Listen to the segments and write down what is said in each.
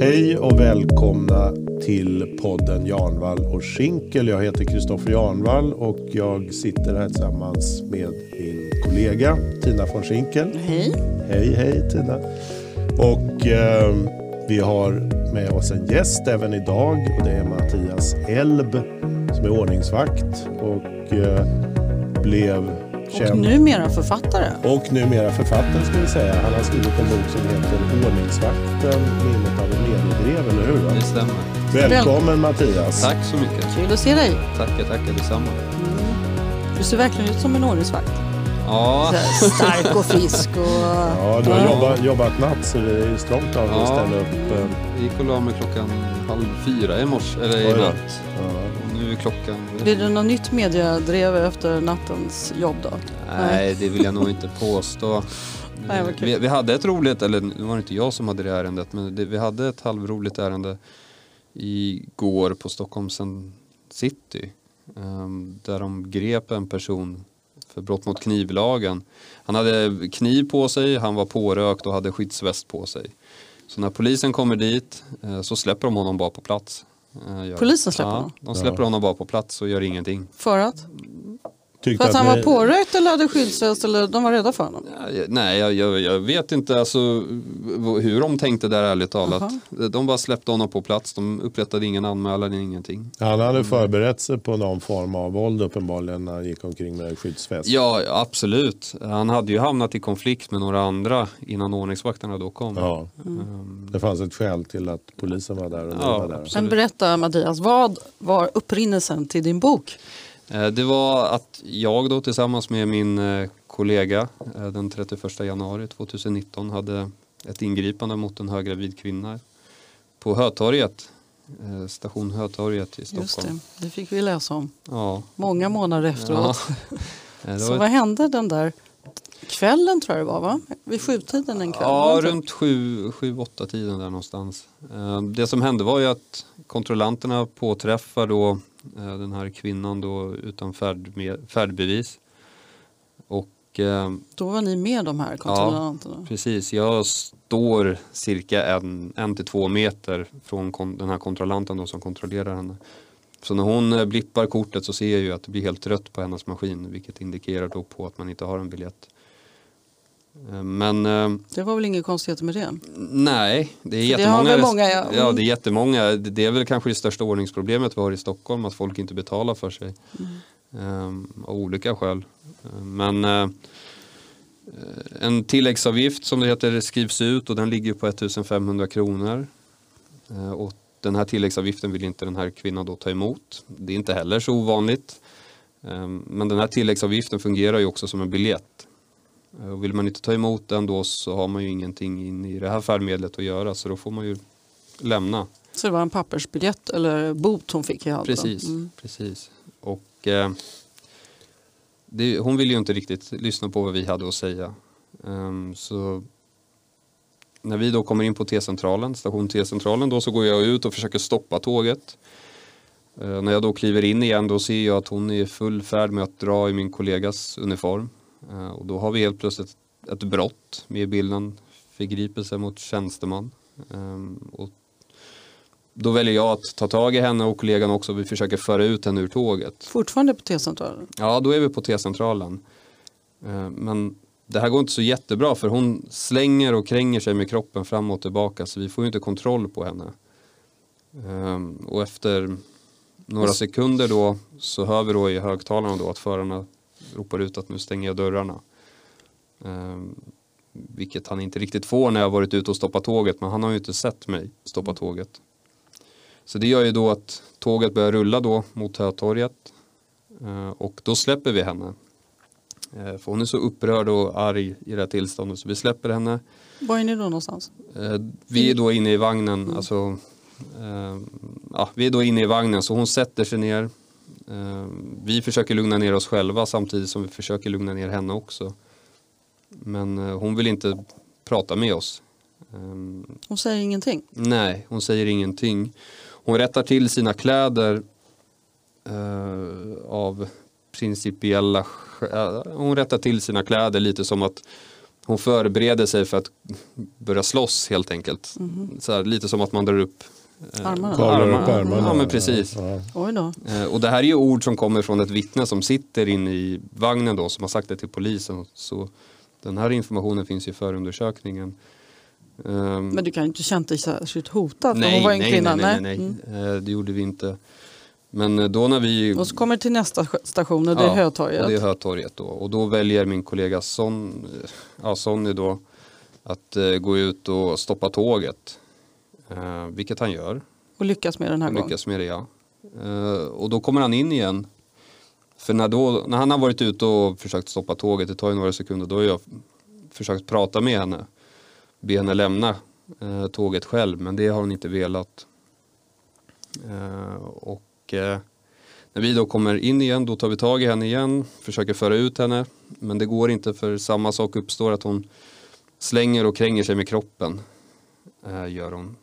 Hej och välkomna till podden Jarnvall och Schinkel. Jag heter Kristoffer Jarnvall och jag sitter här tillsammans med min kollega Tina von Schinkel. Hej. Hej, hej Tina. Och eh, vi har med oss en gäst även idag och det är Mattias Elb som är ordningsvakt och eh, blev känd. Och numera författare. Och numera författare ska vi säga. Han har skrivit en bok som heter Ordningsvakten, minnet av en mediedrev, eller hur? Det stämmer. Välkommen Mattias. Tack så mycket. Kul att se dig. Tackar, tackar detsamma. Du ser verkligen ut som en ordningsvakt. Ja, Stark och frisk och... Ja, du har Ja. jobbat, jobbat natt så det är strångt av dig att Ja. ställa upp. eh, jag gick och la mig klockan halv fyra i morse, eller i då. natt. Ja. Nu är klockan... Blir det något nytt mediedrev efter nattens jobb då? Nej, det vill jag nog inte påstå. Nej, vi, vi hade ett roligt, eller nu var det inte jag som hade det ärendet, men det, vi hade ett halvroligt ärende igår på Stockholm City. ehm, där de grep en person för brott mot knivlagen. Han hade kniv på sig, han var pårökt och hade skyddsväst på sig. Så när polisen kommer dit eh, så släpper de honom bara på plats. Eh, Polisen släpper ja, honom? De släpper Ja. honom bara på plats och gör ingenting. För att? Tyckte För att han var pårökt eller hade skyddsväst eller de var rädda för honom? Nej, jag, jag, jag vet inte alltså, hur de tänkte där ärligt talat. De bara släppte honom på plats, de upprättade ingen anmälan, ingenting. Han hade förberett sig på någon form av våld uppenbarligen när han gick omkring med skyddsväst. Ja, absolut. Han hade ju hamnat i konflikt med några andra innan ordningsvakterna då kom. Ja, Ehm, det fanns ett skäl till att polisen var där och Ja, var där. Men berätta Mattias, vad var upprinnelsen till din bok? Eh, Det var att jag då tillsammans med min eh, kollega eh, den 31 januari 2019 hade ett ingripande mot en höggravid kvinna på Hötorget, station Hötorget i Just Stockholm. det, det fick vi läsa om Ja, många månader efteråt. Ja. Så var vad hände den där kvällen tror jag det var va? Vid sjutiden en kväll? Ja, runt sju, sju, åtta tiden där någonstans. Det som hände var ju att kontrollanterna påträffar då den här kvinnan då utan färdme- färdbevis. Och eh, Då var ni med de här kontrollanterna? precis, jag står cirka en, en till två meter från kon- den här kontrollanten då som kontrollerar henne. Så när hon eh, blippar kortet så ser jag ju att det blir helt rött på hennes maskin vilket indikerar då på att man inte har en biljett. Eh, Men eh, Det var väl inget konstigheter med det? Nej, det är det jättemånga. väl många, ja. ja, Mm. det är jättemånga. Det det är väl kanske det största ordningsproblemet vi har i Stockholm, att folk inte betalar för sig. Ehm, av olika skäl. Men eh, en tilläggsavgift som det heter skrivs ut och den ligger på 1500 kronor. Eh, och den här tilläggsavgiften vill inte den här kvinnan då ta emot. Det är inte heller så ovanligt. Men den här tilläggsavgiften fungerar ju också som en biljett. Eh, Och vill man inte ta emot den då så har man ju ingenting in i det här färdmedlet att göra så då får man ju lämna. Så det var en pappersbiljett eller bot hon fick i handen? Precis, Mm. precis. Och eh, det, hon ville ju inte riktigt lyssna på vad vi hade att säga. Ehm, så när vi då kommer in på T-centralen, station T-centralen då så går jag ut och försöker stoppa tåget. Eh, när jag då kliver in igen då ser jag att hon är i full färd med att dra i min kollegas uniform. Eh, och då har vi helt plötsligt ett brott med i bilden, förgripelse mot tjänsteman. Ehm, och då väljer jag att ta tag i henne och kollegan också. Vi försöker föra ut henne ur tåget. Fortfarande på T-centralen? Ja, då är vi på T-centralen. Eh, Men det här går inte så jättebra för hon slänger och kränger sig med kroppen fram och tillbaka så vi får ju inte kontroll på henne. Ehm, Och efter några sekunder då så hör vi då i högtalarna då att förarna ropar ut att nu stänger jag dörrarna. Ehm, Vilket han inte riktigt får när jag varit ute och stoppat tåget men han har ju inte sett mig stoppa tåget. Så det gör ju då att tåget börjar rulla då mot Hötorget Eh, och då släpper vi henne. Eh, För hon är så upprörd och arg i det här tillståndet så vi släpper henne. Var är ni då någonstans? Eh, Vi är då inne i vagnen, alltså, eh, ja, vi är då inne i vagnen så hon sätter sig ner. Eh, Vi försöker lugna ner oss själva samtidigt som vi försöker lugna ner henne också. Men eh, hon vill inte prata med oss. Eh, Hon säger ingenting? Nej, hon säger ingenting. Hon rättar till sina kläder eh, av principiella skä- eh, Hon rättar till sina kläder lite som att hon förbereder sig för att börja slåss helt enkelt. Så här, lite som att man drar upp Armarna. Kavlar upp ärmarna. Ja men precis. Ja. Oj då. Eh, Och det här är ju ord som kommer från ett vittne som sitter inne i vagnen då som har sagt det till polisen. Så den här informationen finns i förundersökningen. Ehm, Men du kan ju inte känt dig särskilt hotad nej, hon var en nej, kvinna. nej, nej, nej, Mm. Eh, det gjorde vi inte. Men eh, då när vi... Och så kommer till nästa station och det är Ja, Hötorget. Och det är Hötorget då. Och då väljer min kollega Son, ja, Sonny då att eh, gå ut och stoppa tåget. Eh, vilket han gör. Och lyckas med den här gången. lyckas med det ja. Eh, och då kommer han in igen. För när, då, när han har varit ute och försökt stoppa tåget, det tar ju några sekunder, då har jag försökt prata med henne. Be henne lämna eh, tåget själv, men det har hon inte velat. Eh, och eh, när vi då kommer in igen, då tar vi tag i henne igen, försöker föra ut henne. Men det går inte för samma sak uppstår att hon slänger och kränger sig med kroppen. Eh, gör hon.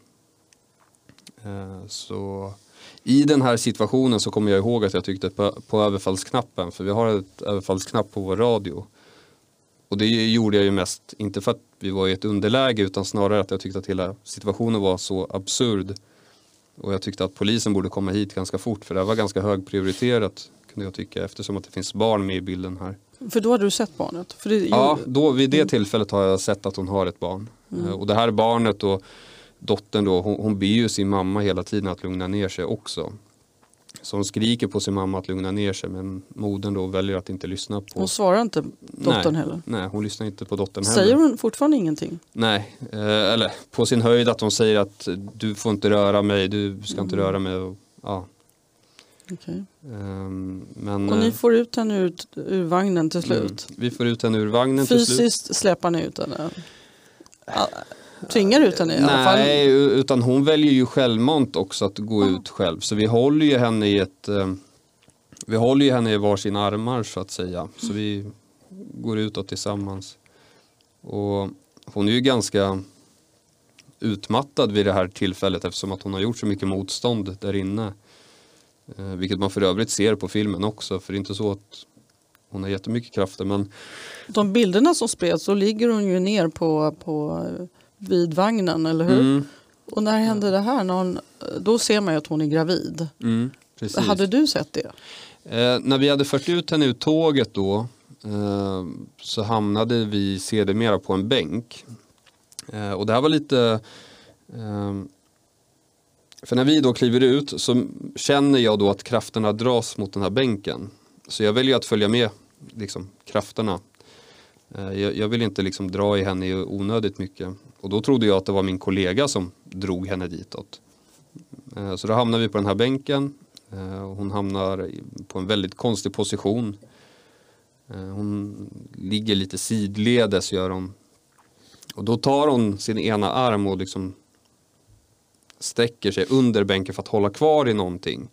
Eh, så i den här situationen så kommer jag ihåg att jag tyckte på, på överfallsknappen, för vi har ett överfallsknapp på vår radio. Och det gjorde jag ju mest, inte för att vi var i ett underläge utan snarare att jag tyckte att hela situationen var så absurd. Och jag tyckte att polisen borde komma hit ganska fort för det var ganska högprioriterat kunde jag tycka eftersom att det finns barn med i bilden här. För då hade du sett barnet? Det, Ja, då, vid det tillfället har jag sett att hon har ett barn. Eh, Och det här barnet och dottern då, hon, hon ber ju sin mamma hela tiden att lugna ner sig också. Så hon skriker på sin mamma att lugna ner sig men modern då väljer att inte lyssna på hon svarar inte dottern nej, heller. Nej, hon lyssnar inte på dottern heller. Säger hon fortfarande ingenting? Nej, eh, eller på sin höjd att hon säger att du får inte röra mig, du ska inte Mm. röra mig. Och, ja, Okej. ehm, men, Och ni eh, får ut henne ur, ur vagnen till slut? mm, vi får ut henne ur vagnen till slut. Fysiskt släpar ni ut henne? Tvingar ut henne i alla fall? Nej, utan hon väljer ju självmant också att gå ut själv. Så vi håller ju henne i ett eh, Vi håller ju henne i varsin armar så att säga. Så vi går utåt tillsammans. Och hon är ju ganska utmattad vid det här tillfället eftersom att hon har gjort så mycket motstånd där inne. Eh, vilket man för övrigt ser på filmen också. För det är inte så att hon har jättemycket krafter men De bilderna som spreds, så ligger hon ju ner på, på vid vagnen, eller hur? mm, Och när hände det här? När hon, då ser man ju att hon är gravid. mm, precis. Hade du sett det? Eh, när vi hade fört ut henne ur tåget då eh, så hamnade vi sedermera på en bänk. Eh, och det här var lite eh, för när vi då kliver ut så känner jag då att krafterna dras mot den här bänken. Så jag väljer att följa med liksom, krafterna. Jag, jag vill inte liksom dra i henne onödigt mycket. Och då trodde jag att det var min kollega som drog henne ditåt. Eh, så då hamnar vi på den här bänken. Eh, hon hamnar på en väldigt konstig position. Eh, hon ligger lite sidledes gör hon. Och då tar hon sin ena arm och liksom sträcker sig under bänken för att hålla kvar i någonting.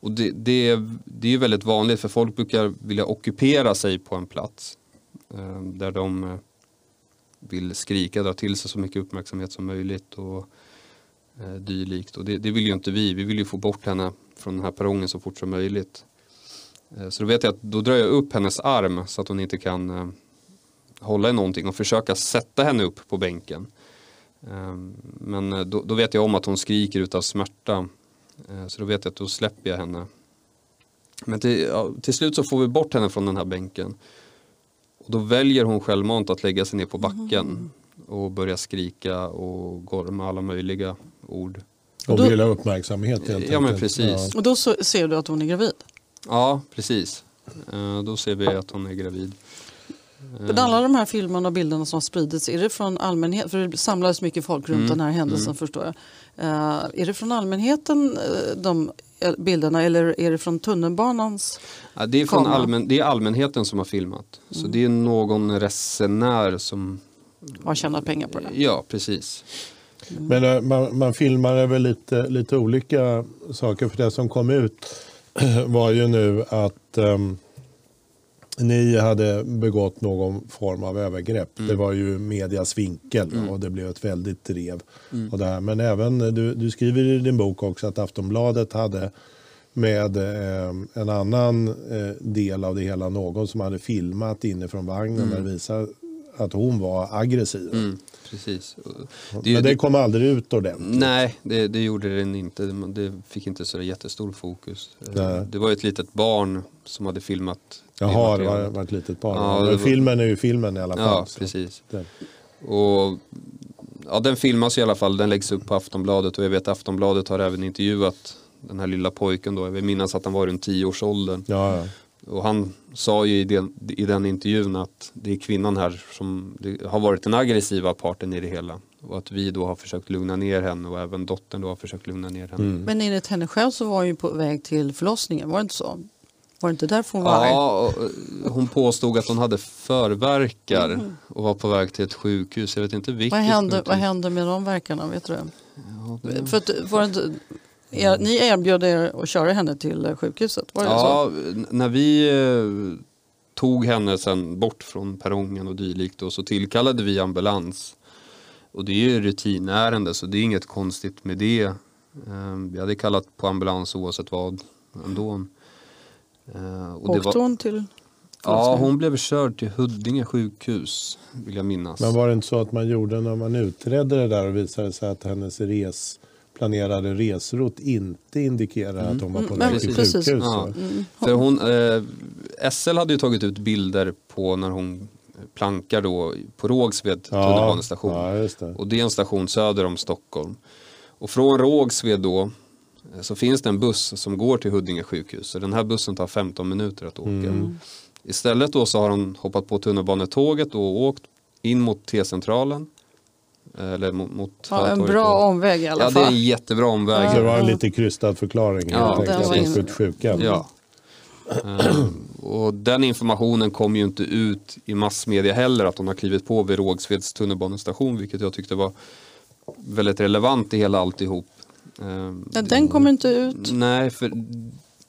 Och det, det, det är ju väldigt vanligt för folk brukar vilja ockupera sig på en plats. Där de vill skrika, dra till sig så mycket uppmärksamhet som möjligt och eh, dylikt. Och det, det vill ju inte vi, vi vill ju få bort henne från den här perrongen så fort som möjligt. Eh, så då vet jag att då drar jag upp hennes arm så att hon inte kan eh, hålla i någonting och försöka sätta henne upp på bänken. Ehm, eh, men då, då vet jag om att hon skriker utav smärta. Eh, så då vet jag att då släpper jag henne. Men till, ja, till slut så får vi bort henne från den här bänken. Och då väljer hon självmant att lägga sig ner på backen och börja skrika och gorma alla möjliga ord. Då- vill ha uppmärksamhet helt Ja men enkelt. precis. Och då så, ser du att hon är gravid? Ja, precis. Eh, Då ser vi att hon är gravid. Eh, Men alla de här filmerna och bilderna som har spridits, är det från allmänheten? För det samlades mycket folk runt Mm, den här händelsen förstår jag. Eh, är det från allmänheten eh, de eh, bilderna eller är det från tunnelbanans? Ja, det, är från allmän, det är allmänheten som har filmat. Så det är någon resenär som... har tjänat pengar på det? Ja, precis. Men eh, man, man filmade väl lite, lite olika saker. För det som kom ut var ju nu att ehm, ni hade begått någon form av övergrepp. Det var ju medias vinkel och det blev ett väldigt drev. Och det här. Men även, du, du skriver i din bok också att Aftonbladet hade med eh, en annan eh, del av det hela, någon som hade filmat inifrån vagnen där det visar att hon var aggressiv. Mm, precis. Och Men det kom aldrig ut ordentligt. Nej, det, det gjorde den inte. Det fick inte så jättestor fokus. Eh, Nej. Det var ett litet barn som hade filmat Jaha, det var, ett litet barn. Ja, var- filmen är ju filmen i alla fall. Ja, precis. det- Och ja, den filmas i alla fall, den läggs upp på Aftonbladet och jag vet Aftonbladet har även intervjuat den här lilla pojken då. Jag vill minnas att han var runt 10-årsåldern. Ja, ja. Och han sa ju i den, i den intervjun att det är kvinnan här som har varit den aggressiva parten i det hela. Och att vi då har försökt lugna ner henne och även dottern då har försökt lugna ner henne. Mm. Men enligt henne själv så var hon ju på väg till förlossningen, var det inte så? Var det inte därför hon var arg? Ja, och, eh, hon påstod att hon hade förverkar och var på väg till ett sjukhus. Jag vet inte vilket. Vad hände, vad hände med de verkarna? Vet du det? Ja, det- För att, var det inte, er, ni erbjöd er att köra henne till eh, sjukhuset, var det så? Ja, n- när vi eh, tog henne sen bort från perrongen och dylikt då, så tillkallade vi ambulans. Och det är ju rutinärende så det är inget konstigt med det. Eh, vi hade kallat på ambulans oavsett vad ändå. Eh, och det Åkte hon till Ja, hon blev körd till Huddinge sjukhus vill jag minnas. Men var det inte så att man gjorde när man utredde det där och visade sig att hennes res, planerade resrot inte indikerar att hon var på Mm, väg till men precis. sjukhus? Ja. så- Mm. För hon, eh, SL hade ju tagit ut bilder på när hon plankar då på Rågsved tunnelbanestation. Ja, det. Och det är en station söder om Stockholm. Och från Rågsved då så finns det en buss som går till Huddinge sjukhus. Så den här bussen tar 15 minuter att åka. Mm. Istället då så har hon hoppat på tunnelbanetåget och åkt in mot T-centralen. Eller mot, mot Ja, en bra då. omväg i alla Ja, det är fall. en jättebra omväg. Det var en lite krystad förklaring. Ja, enkelt, var att sjukan. Ja. Eh, och den informationen kom ju inte ut i massmedia heller att hon har klivit på vid Rågsveds tunnelbanestation vilket jag tyckte var väldigt relevant i hela alltihop. Nej, den kommer inte ut. Nej, för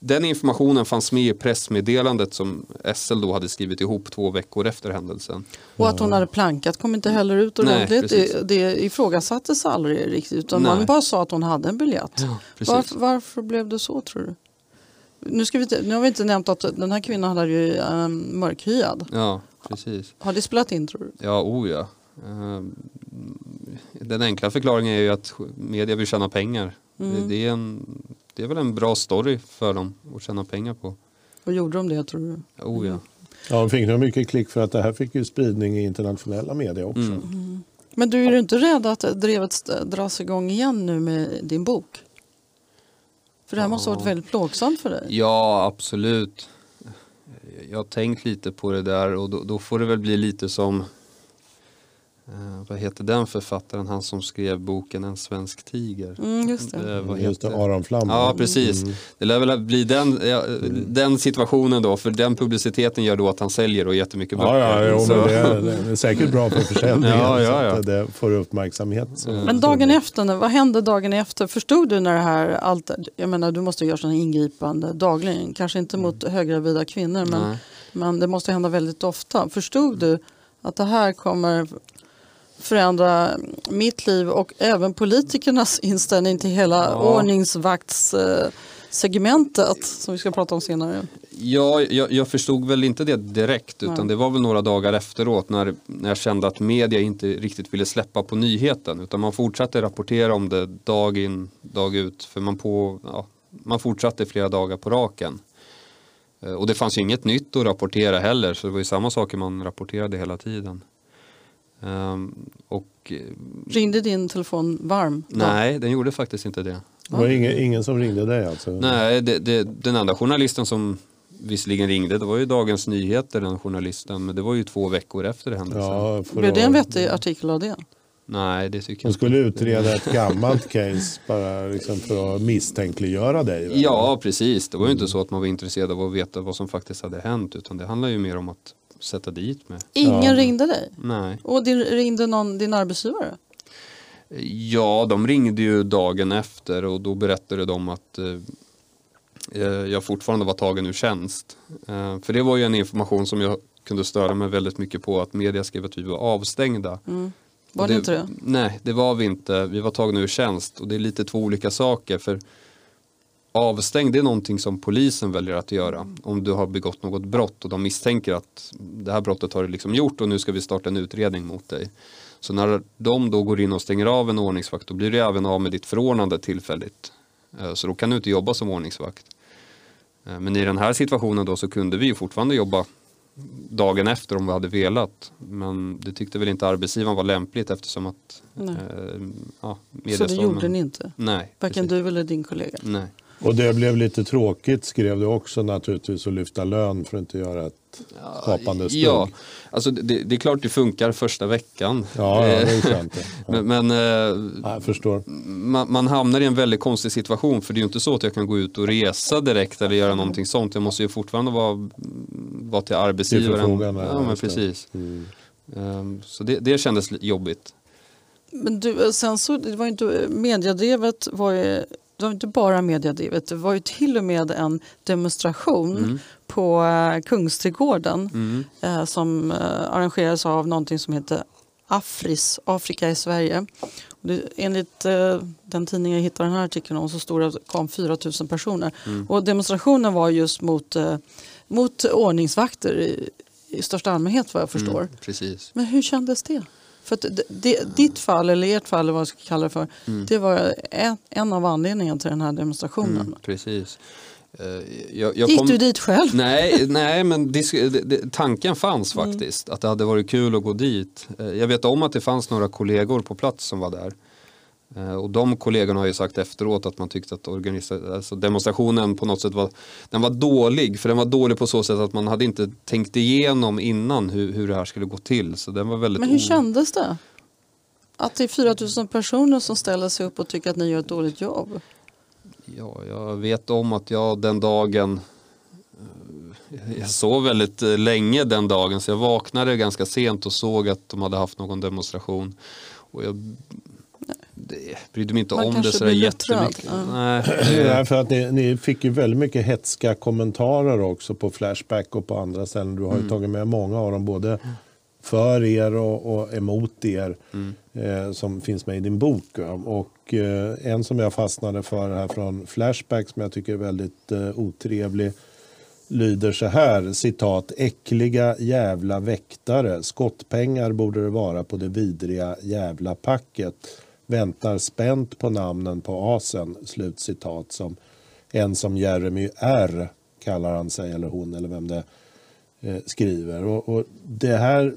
den informationen fanns med i pressmeddelandet som SL då hade skrivit ihop två veckor efter händelsen. Och att hon hade plankat kom inte heller ut ordentligt. det, det ifrågasattes aldrig riktigt utan Nej. man bara sa att hon hade en biljett. precis. varför, varför blev det så tror du? Nu, ska vi, nu har vi inte nämnt att den här kvinnan hade ju um, mörkhyad. Ja, precis. Har det spelat in tror du? Ja, oh ja. Eh, Den enkla förklaringen är ju att media vill tjäna pengar. Det, det, är en, det är väl en bra story för dem att tjäna pengar på. Och gjorde de det tror du? Oh ja. Ja, de fick nog mycket klick för att det här fick ju spridning i internationella medier också. Mm. Men du är du inte rädd att drevet dras igång igen nu med din bok? För det här måste ha varit väldigt plågsamt för dig. Ja, absolut. Jag har tänkt lite på det där och då, då får det väl bli lite som eh, vad heter den författaren, han som skrev boken En svensk tiger? Mm, just det. Eh, vad Just det, Aron Flam. Ja, precis. Det lär väl bli den, ja, den situationen då, för den publiciteten gör då att han säljer och jättemycket böcker. Ja, ja, jo, Så- men det, är, det är säkert bra för försäljningen. Ja, ja, ja. Så att det får uppmärksamhet. Så. Men dagen efter, vad hände dagen efter? Förstod du när det här, allt, jag menar du måste göra sådana ingripande dagligen, kanske inte mot höggravida kvinnor men, Nej. men det måste hända väldigt ofta. Förstod du att det här kommer förändra mitt liv och även politikernas inställning till hela Ja. ordningsvaktssegmentet som vi ska prata om senare. Ja, jag, jag förstod väl inte det direkt utan Nej. det var väl några dagar efteråt när, när jag kände att media inte riktigt ville släppa på nyheten utan man fortsatte rapportera om det dag in, dag ut för man, på, ja, man fortsatte flera dagar på raken. Eh, Och det fanns ju inget nytt att rapportera heller så det var ju samma saker man rapporterade hela tiden. Ehm, och eh, Ringde din telefon varm? då? nej, den gjorde faktiskt inte det. Det var ingen, ingen som ringde dig alltså? Nej, det, det, den enda journalisten som visserligen ringde, det var ju Dagens Nyheter, den journalisten, men det var ju två veckor efter händelsen. Ja, Blev det en vettig artikel av det? Nej, det tycker De jag skulle inte. utreda ett gammalt case bara liksom för att misstänkliggöra dig. väl? Ja, precis. Det var ju inte så att man var intresserad av att veta vad som faktiskt hade hänt, utan det handlar ju mer om att sätta dit med. Ingen Ja. ringde dig? Nej. Och din, ringde någon din arbetsgivare? Ja, de ringde ju dagen efter och då berättade de att eh, eh, jag fortfarande var tagen ur tjänst. Eh, för det var ju en information som jag kunde störa mig väldigt mycket på att media skrev att vi var avstängda. Mm. Var Och det inte det? Nej, det var vi inte. Vi var tagna ur tjänst och det är lite två olika saker. För avstängd det är någonting som polisen väljer att göra. Om du har begått något brott och de misstänker att det här brottet har du liksom gjort och nu ska vi starta en utredning mot dig. Så när de då går in och stänger av en ordningsvakt då blir du även av med ditt förordnande tillfälligt. Eh, Så då kan du inte jobba som ordningsvakt. Eh, Men i den här situationen då så kunde vi ju fortfarande jobba dagen efter om vi hade velat. Men det tyckte väl inte arbetsgivaren var lämpligt eftersom att Nej. eh, ja, Så det gjorde ni inte? Nej. Varken precis. du eller din kollega? Nej. Och det blev lite tråkigt skrev du också naturligtvis att lyfta lön för att inte göra ett skapande stugg. Ja, alltså det, det är klart det funkar första veckan. ja, ja, det är Eh, skönt. det. Ja. Men, men eh, Ja, Jag förstår. man, man hamnar i en väldigt konstig situation för det är ju inte så att jag kan gå ut och resa direkt eller göra någonting sånt. Jag måste ju fortfarande vara, vara till arbetsgivaren. förfogande, ja, men precis. Mm. Ehm, Så det, det kändes jobbigt. Men du, sen så, det var ju inte, mediadrevet var ju, det var inte bara mediadrevet, det var ju till och med en demonstration Mm. på eh, Kungsträdgården Mm. eh, som eh, arrangerades av någonting som heter Afris, Afrika i Sverige. Och det, enligt eh, den tidning jag hittade den här artikeln om så stod det att det kom 4 000 personer. Mm. Och demonstrationen var just mot, eh, mot ordningsvakter i, i största allmänhet vad jag förstår. Mm, precis. Men hur kändes det? För att det, det, ditt fall, eller ert fall, eller vad jag ska kalla det för, Mm. det var en, en av anledningarna till den här demonstrationen. Mm, precis. Eh, Jag, jag Gick kom- du dit själv? Nej, nej men dis- det, det, tanken fanns Mm. faktiskt. Att det hade varit kul att gå dit. Eh, Jag vet om att det fanns några kollegor på plats som var där. Eh, Och de kollegorna har ju sagt efteråt att man tyckte att alltså demonstrationen på något sätt var, den var dålig. För den var dålig på så sätt att man hade inte tänkt igenom innan hur, hur det här skulle gå till. Så den var väldigt Men hur kändes det? Att det är 4 000 personer som ställer sig upp och tycker att ni gör ett dåligt jobb. Ja, jag vet om att jag den dagen eh, jag sov väldigt eh, länge den dagen så jag vaknade ganska sent och såg att de hade haft någon demonstration. Och jag brydde mig inte Man om det luttrad, jättemycket. ja. Nej, Nej, det, för att ni, ni fick ju väldigt mycket hetska kommentarer också på Flashback och på andra ställen. Du har ju tagit med många av dem, både för er och, och emot er, eh, som finns med i din bok. Och eh, en som jag fastnade för här från Flashback, som jag tycker är väldigt eh, otrevlig, lyder så här, citat, äckliga jävla väktare, skottpengar borde det vara på det vidriga jävla packet. Väntar spänt på namnen på asen, slutcitat, som en som Jeremy R kallar han sig, eller hon, eller vem det eh, skriver. Och, och det här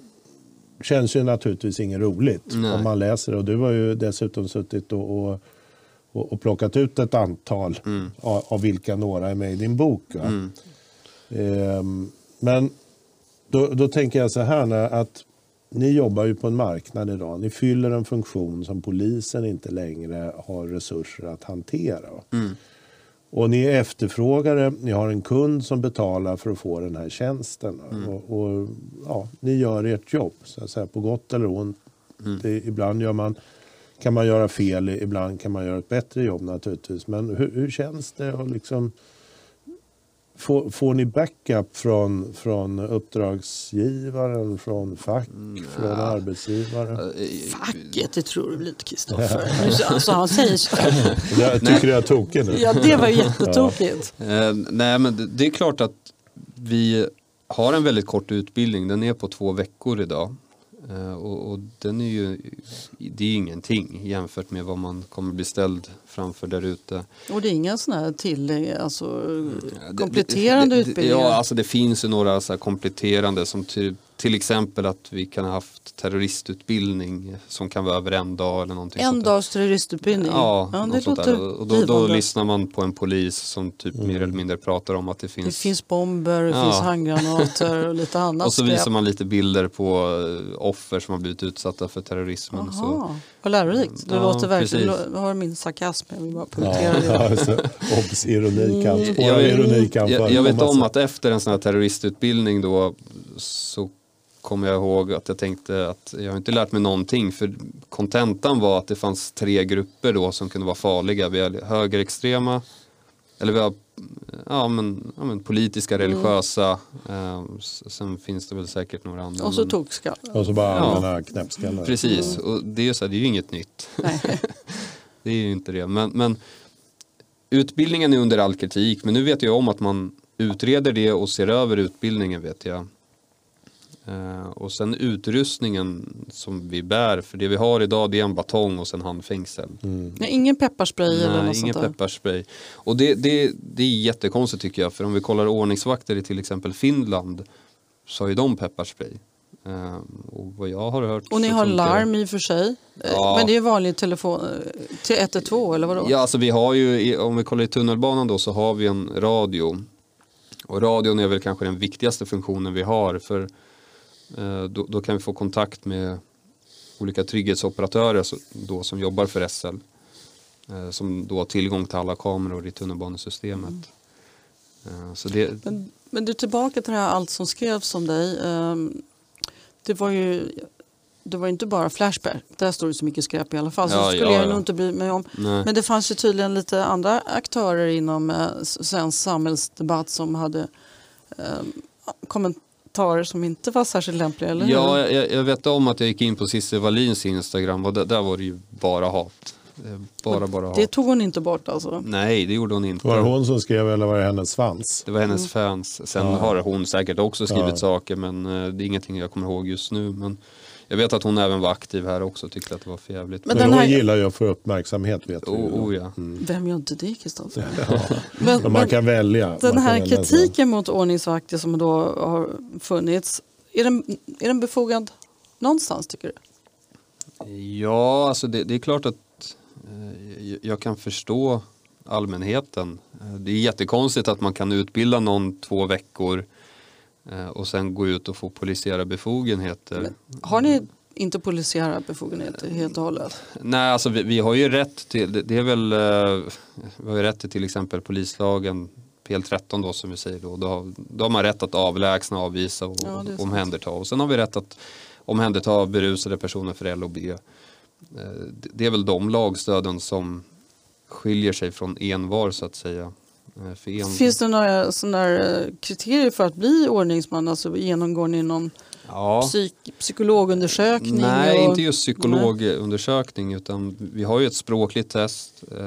känns ju naturligtvis inget roligt Nej. om man läser det. Och du har ju dessutom suttit och, och, och, plockat ut ett antal av, av vilka några är med i din bok. Mm, Ehm, men då, då tänker jag så här att ni jobbar ju på en marknad idag. Ni fyller en funktion som polisen inte längre har resurser att hantera. mm, Och ni är efterfrågare, ni har en kund som betalar för att få den här tjänsten. Och, och, ja, ni gör ert jobb, så att säga, på gott eller ont. Det, ibland gör man, kan man göra fel, ibland kan man göra ett bättre jobb naturligtvis. Men hur, hur känns det? att liksom, får, får ni backup från, från uppdragsgivaren, från fack, från arbetsgivare? Facket, det tror du väl inte Kristoffer? Alltså han säger så. Jag tycker jag är tokig nu. Ja, det var ju jättetokigt. Eh, nej men det är klart att vi har en väldigt kort utbildning. Den är på två veckor idag. Eh, och, och den är ju, det är ingenting jämfört med vad man kommer bli ställd framför där ute. Och det är inga sådana här tillägg, alltså Det- kompletterande det, det, utbildningar? Ja, alltså det finns ju några så kompletterande som till, till exempel att vi kan ha haft terroristutbildning som kan vara över en dag eller någonting en dags terroristutbildning? Ja, ja något det sånt låter där. Och då, då lyssnar man på en polis som typ mer eller mindre pratar om att det finns Det finns bomber, det Ja. finns handgranater och lite annat Och så skräp. visar man lite bilder på eh, offer som har blivit utsatta för terrorismen. Så, Jaha, vad lärorikt. Det Ja, låter verkligen, precis. du har min sarkasm, jag vill bara Ja, poängtera det. alltså, obs, ironi kan, Mm. jag, kan jag, jag vet om att efter en sån här terroristutbildning då så kommer jag ihåg att jag tänkte att jag har inte lärt mig någonting för kontentan var att det fanns tre grupper då som kunde vara farliga. Vi har högerextrema, eller vi har ja, men, ja, men politiska, Mm. religiösa, eh, s- sen finns det väl säkert några andra. Och så skallen. Och så bara Ja. allmänna knäppskallar. Precis, och det är så här, det är ju inget nytt. Det är ju inte det. Men, men utbildningen är under all kritik men nu vet jag om att man utreder det och ser över utbildningen vet jag. Eh, och sen utrustningen som vi bär, för det vi har idag det är en batong och sen handfängsel. Nej, ingen pepparspray eller Nej, något ingen sånt där. pepparspray. Och det, det, det är jättekonstigt tycker jag, för om vi kollar ordningsvakter i till exempel Finland så har ju de pepparspray. Eh, och vad jag har hört Och ni har funkar- larm i och för sig. Eh, Ja. Men det är vanlig telefon till 112 eller vadå? Ja, alltså vi har ju, om vi kollar i tunnelbanan då så har vi en radio. Och radion är väl kanske den viktigaste funktionen vi har för då, då kan vi få kontakt med olika trygghetsoperatörer då, som jobbar för SL. Eh, som då har tillgång till alla kameror i tunnelbanesystemet. Eh, så det, Men, men du tillbaka till det här allt som skrevs om dig. ehm, det var ju det var inte bara Flashback, där står det så mycket skräp i alla fall. Så Ja, skulle ja, jag ja. nog inte bry mig om. nej. Men det fanns ju tydligen lite andra aktörer inom eh, svensk samhällsdebatt som hade eh, kommentarer som inte var särskilt lämpliga, eller hur? Ja, jag, jag vet om att jag gick in på Cissi Wallins Instagram och där, där var det ju bara hat. Eh, Bara, bara hat. Det tog hon inte bort alltså. Nej, det gjorde hon inte. Var det hon som skrev eller var det hennes svans? Det var hennes fans. Sen Ja. har hon säkert också skrivit Ja. saker men eh, det är ingenting jag kommer ihåg just nu. Men jag vet att hon även var aktiv här också och tyckte att det var för jävligt. Men Men, den hon här- gillar ju att få uppmärksamhet vet du. Oh, oh ja. Vem gör inte det Kristoffer? Ja. Men, Men man kan välja. den här välja så. kritiken mot ordningsvakter som då har funnits, är den, är den befogad någonstans tycker du? Ja, alltså det, det är klart att eh, jag- kan förstå allmänheten. Eh, det är jättekonstigt att man kan utbilda någon två veckor eh, och sen gå ut och få polisiära befogenheter. Har ni inte polisiära befogenheter helt och hållet? Nej, alltså vi, vi har ju rätt till, det, det är väl, eh, vi har ju rätt till till exempel polislagen PL13 då som vi säger då. Då har, då har man rätt att avlägsna, avvisa och Ja, omhänderta. Och sen har vi rätt att omhänderta berusade personer för L och B. Eh, det- Det är väl de lagstöden som skiljer sig från envar så att säga. Eh, För en, Finns det några sådana eh, kriterier för att bli ordningsman? Alltså genomgår ni någon ja. psyk, psykologundersökning? Nej, och, inte just psykologundersökning utan vi har ju ett språkligt test. Eh,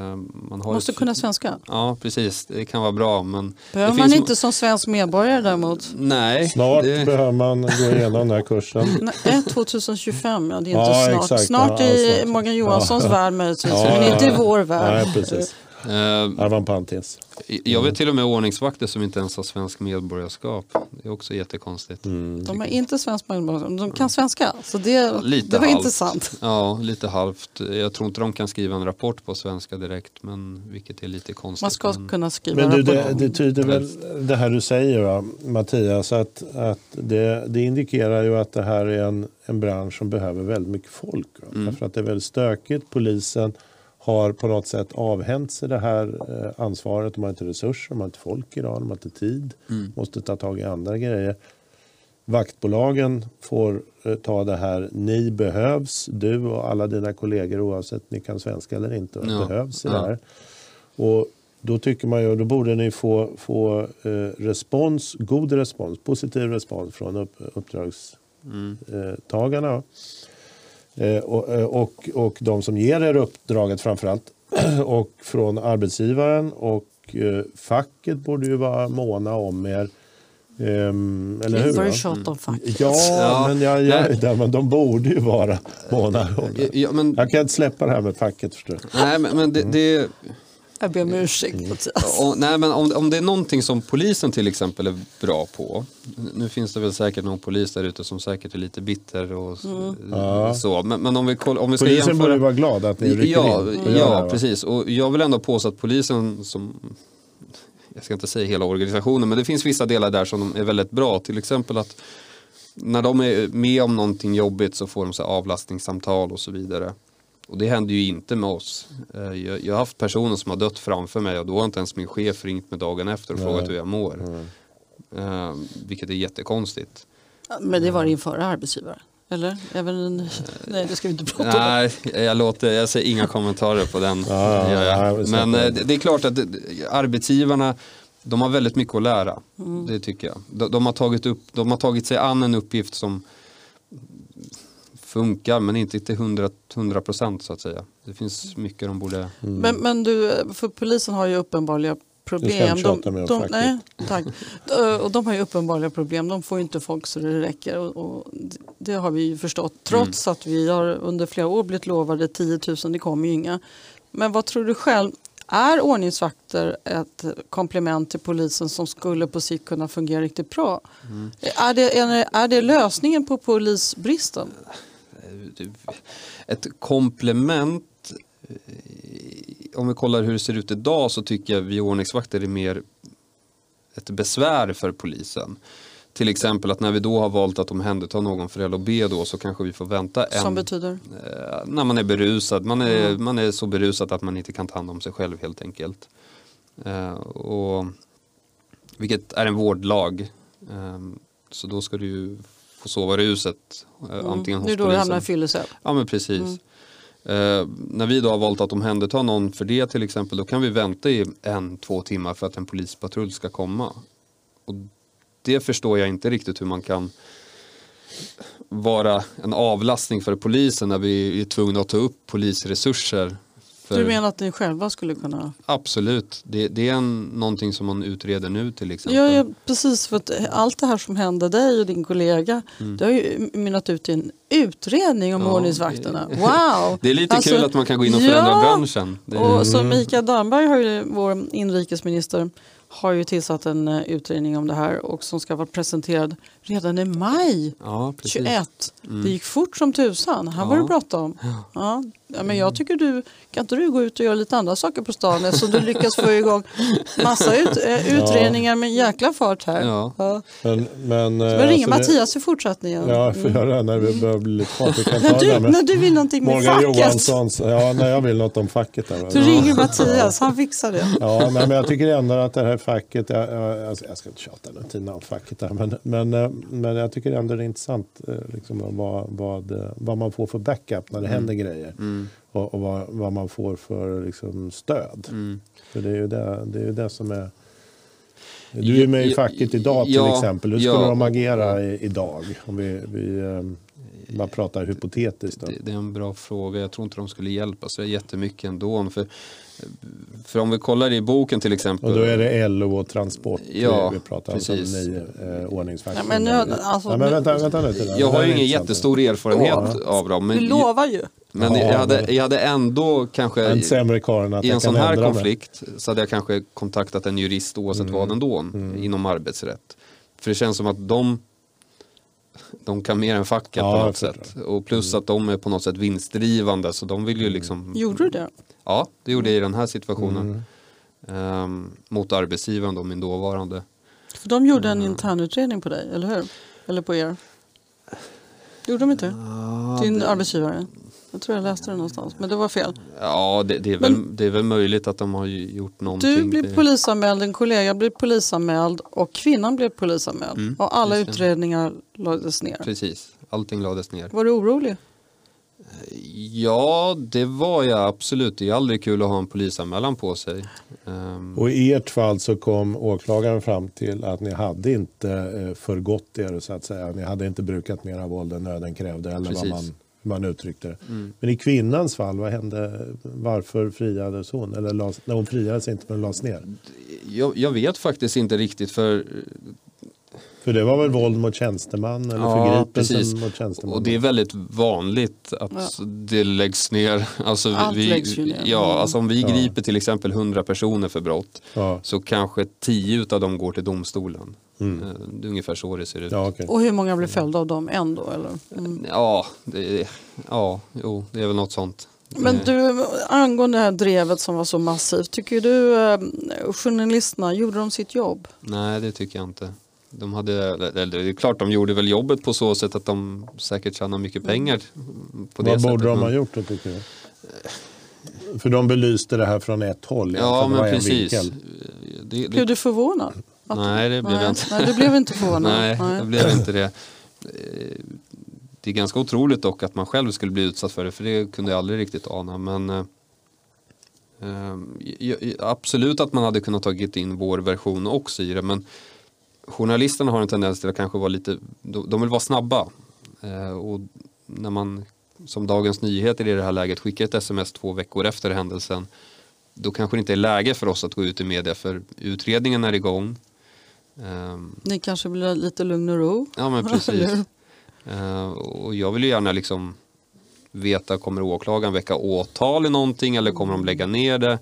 Man har Måste ett, kunna svenska? Ja, precis. Det kan vara bra men Behöver det man finns- inte som svensk medborgare däremot? Nej. Snart det, behöver man gå igenom den här kursen. Nej, 2025, ja det är inte Ja, snart. exakt. Snart Ja, i. Morgan Johanssons Ja. värld möjligtvis, Ja, men ja, inte i vår värld. Nej, precis. Eh, Arvan Pantis. jag vet till och med ordningsvakter som inte ens har svensk medborgarskap. Det är också jättekonstigt. Mm. De är inte svensk medborgare, de kan svenska. Så det, Lite det var halvt. intressant. Ja, lite halvt. Jag tror inte de kan skriva en rapport på svenska direkt, men vilket är lite konstigt. Man ska men, kunna skriva Men du, det, rapport. det tyder väl det här du säger va, Mattias, att, att det, det indikerar ju att det här är en, en bransch som behöver väldigt mycket folk. Va? Mm. Därför att det är väldigt stökigt. Polisen har på något sätt avhänt sig det här eh, ansvaret. De har inte resurser, de har inte folk idag, de har inte tid. Mm. Måste ta tag i andra grejer. Vaktbolagen får eh, ta det här. Ni behövs, du och alla dina kollegor oavsett ni kan svenska eller inte, Ja, behövs i ja. det här. Och då tycker man ju, då borde ni få, få eh, respons, god respons, positiv respons från upp, uppdragstagarna. Eh, och, eh, och, och de som ger er uppdraget framförallt. och från arbetsgivaren och eh, facket borde ju vara måna om er. Ehm, eller hur? Very va? short on fact. Ja, Ja, men, jag, jag, där, men de borde ju vara måna om det. ja, men, Jag kan inte släppa det här med facket förstår nej, men, men det, det, Jag ber om ursäkt Mattias. och, nej, men om, om det är någonting som polisen till exempel är bra på. Nu finns det väl säkert någon polis där ute som säkert är lite bitter och s- Ja. så. Men, men om vi, om vi ska Polisen jämföra. borde vara glad att ni rycker Ja, in. det ja precis. Och jag vill ändå påstå att polisen som jag ska inte säga hela organisationen, men det finns vissa delar där som de är väldigt bra. Till exempel att när de är med om någonting jobbigt så får de så avlastningssamtal och så vidare. Och det händer ju inte med oss. Eh, Jag, jag har haft personer som har dött framför mig och då har inte ens min chef ringt mig dagen efter och Nej. frågat hur jag mår. Eh, vilket är jättekonstigt. Men det var din förra arbetsgivare? Eller? Även en... Nej, det ska vi inte prata om. Nej, jag, låter, jag säger inga kommentarer på den. Ja, ja, ja, Men eh, det. är klart att arbetsgivarna de har väldigt mycket att lära. Mm. Det tycker jag. De, de, har tagit upp, de har tagit sig an en uppgift som funkar men inte till 100 100 procent så att säga. Det finns mycket de borde... Men, men du, för polisen har ju uppenbarliga problem. Du om de, facket. nej, tack. Eh, Och de har ju uppenbarliga problem. De får ju inte folk så det räcker. Och, och det har vi ju förstått. Trots att vi har under flera år blivit lovade 10 000. Det kommer ju inga. Men vad tror du själv? Är ordningsvakter ett komplement till polisen som skulle på sikt kunna fungera riktigt bra? Är, det, är, det, är det lösningen på polisbristen? Ett komplement, eh, om vi kollar hur det ser ut idag så tycker jag vi ordningsvakter är mer ett besvär för polisen. Till exempel att när vi då har valt att omhänderta någon för LOB då så kanske vi får vänta en... Som betyder? Eh, när man är berusad. Man är, man är så berusad att man inte kan ta hand om sig själv helt enkelt. Eh, och, vilket är en vårdlag. Så då ska du ju få sova i huset. Eh, Antingen hos är då det hamnar polisen. fyllecell. Ja men precis. Eh, när vi då har valt att omhänderta någon för det till exempel då kan vi vänta i en, två timmar för att en polispatrull ska komma. Och det förstår jag inte riktigt hur man kan vara en avlastning för polisen när vi är tvungna att ta upp polisresurser. För, Du menar att ni själva skulle kunna? Absolut, det, det är en, någonting som man utreder nu till exempel. Ja, ja, precis. För att allt det här som hände dig och din kollega det har ju mynnat ut i en utredning om Ja, ordningsvakterna. Wow! Det är lite Alltså, kul att man kan gå in och förändra ja, branschen. Det, Och så Mikael Damberg, har ju, vår inrikesminister, har ju tillsatt en eh, utredning om det här och som ska vara presenterad redan i maj ja, precis. Mm. 21. Det gick fort som tusan. Här var Ja. det bråttom. Ja. Ja, men jag tycker du, kan inte du gå ut och göra lite andra saker på stan eftersom du lyckas få igång massa ut, eh, utredningar med jäkla fart här. Ja. Ja. Men, men, eh, Men ringa alltså det- Mattias i fortsättningen. Ja, jag får göra det när vi börjar bli lite fart. Vi kan ta När det där du, med när du vill någonting med Morgan facket, Johanssons. Ja, när jag vill något om facket. Där. du ringer Mattias, han fixar det. Ja, nej, men jag tycker ändå att det här facket, jag, jag, alltså, jag ska inte tjata nu, Tina, om facket där, men, men, men jag tycker ändå det är intressant eh, liksom, vad, vad, eh, vad man får för backup när det händer grejer. Och, och vad, vad man får för liksom, stöd. Mm. För det är ju det, det, är ju det som är... Du är med i facket idag till ja, exempel. Hur skulle ja. de agera i, idag? Om vi, vi eh, bara pratar hypotetiskt. Det, det är en bra fråga. Jag tror inte de skulle hjälpa så jättemycket ändå. För, för om vi kollar i boken till exempel. Och då är det LO och transport Ja, vi pratar om som precis. ni eh, ordningsvakter. Ja, men nu, alltså, ja, men vänta, vänta nu jag Det har ju ingen jättestor erfarenhet av dem. du Men, lovar ju. men Ja, jag, hade, jag hade ändå kanske En sämre karl än att i en sån här konflikt så hade jag kanske kontaktat en jurist oavsett vad ändå inom arbetsrätt. För det känns som att de de kan mer än facket Ja, på något sätt. Och plus att de är på något sätt vinstdrivande så de vill ju liksom Gjorde du det? Ja, det gjorde jag i den här situationen. Ehm, mot arbetsgivaren då, min dåvarande. För de gjorde en internutredning på dig, eller hur? Eller på er? Gjorde de inte? Din arbetsgivare? Jag tror jag läste det någonstans, men det var fel. Ja, det, det, är väl, det är väl möjligt att de har gjort någonting. Du blev polisanmäld, en kollega blev polisanmäld och kvinnan blev polisanmäld. Mm, och alla utredningar lades ner. Precis, allting lades ner. Var du orolig? Ja, det var jag absolut. Det är aldrig kul att ha en polisanmälan på sig. Ehm, Och i ert fall så kom åklagaren fram till att ni hade inte eh, förgått er så att säga. Ni hade inte brukat mer våld än nöden krävde eller vad Precis. man, hur man uttryckte det. Mm. Men i kvinnans fall, vad hände? Varför friades hon? Eller las, nej, hon friades inte men lades ner. jag, jag vet faktiskt inte riktigt för för det var väl våld mot tjänsteman eller Ja, förgripelse precis. mot tjänsteman. Och det är väldigt vanligt att Ja. det läggs ner. Alltså vi, Allt vi, läggs ju ner. Ja, Mm. alltså om vi Ja. griper till exempel 100 personer för brott ja. så kanske 10 utav dem går till domstolen. Mm. Eh, Det är ungefär så det ser ut. Ja, okej. Och hur många blev följda av dem ändå? Eller? Mm. Ja, det, är- ja jo, det är väl något sånt. Men Eh, du, angående det här drevet som var så massivt, tycker du eh, journalisterna, gjorde de sitt jobb? Nej, det tycker jag inte. De hade, eller det är klart de gjorde väl jobbet på så sätt att de säkert tjänar mycket pengar. På det Vad borde sättet, de ha gjort då tycker du? För de belyste det här från ett håll. Ja, det men en precis. Det, det, Blev du förvånad? Nej, det blev nej, jag inte. Nej, du blev inte förvånad. Nej, det blev inte det. Det är ganska otroligt dock att man själv skulle bli utsatt för det, för det kunde jag aldrig riktigt ana. Men eh, eh, j- absolut att man hade kunnat tagit in vår version också i det, men journalisterna har en tendens till att kanske vara lite, de vill vara snabba. Eh, och när man som Dagens Nyheter i det här läget skickar ett sms två veckor efter händelsen då kanske det inte är läge för oss att gå ut i media för utredningen är igång. Um, Ni kanske vill ha lite lugn och ro? Ja men precis. uh, och jag vill ju gärna liksom veta, kommer åklagaren väcka åtal i någonting eller kommer de lägga ner det?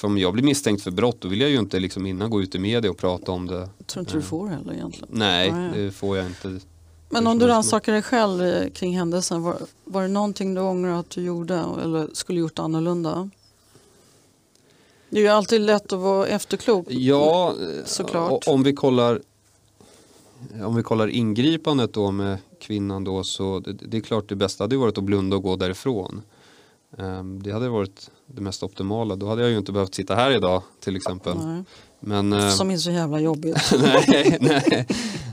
För om jag blir misstänkt för brott då vill jag ju inte liksom innan gå ut i media och prata om det. Jag tror inte du får heller egentligen. Nej, det får jag inte. Men om du rannsakar dig själv eh, kring händelsen, var, var det någonting du ångrar att du gjorde eller skulle gjort annorlunda? Det är ju alltid lätt att vara efterklok. Ja, såklart. om vi kollar om vi kollar ingripandet då med kvinnan då så det, det är klart det bästa hade varit att blunda och gå därifrån. Um, det hade varit det mest optimala. Då hade jag ju inte behövt sitta här idag till exempel. Nej. Men, uh, Som är så jävla jobbigt. nej, nej,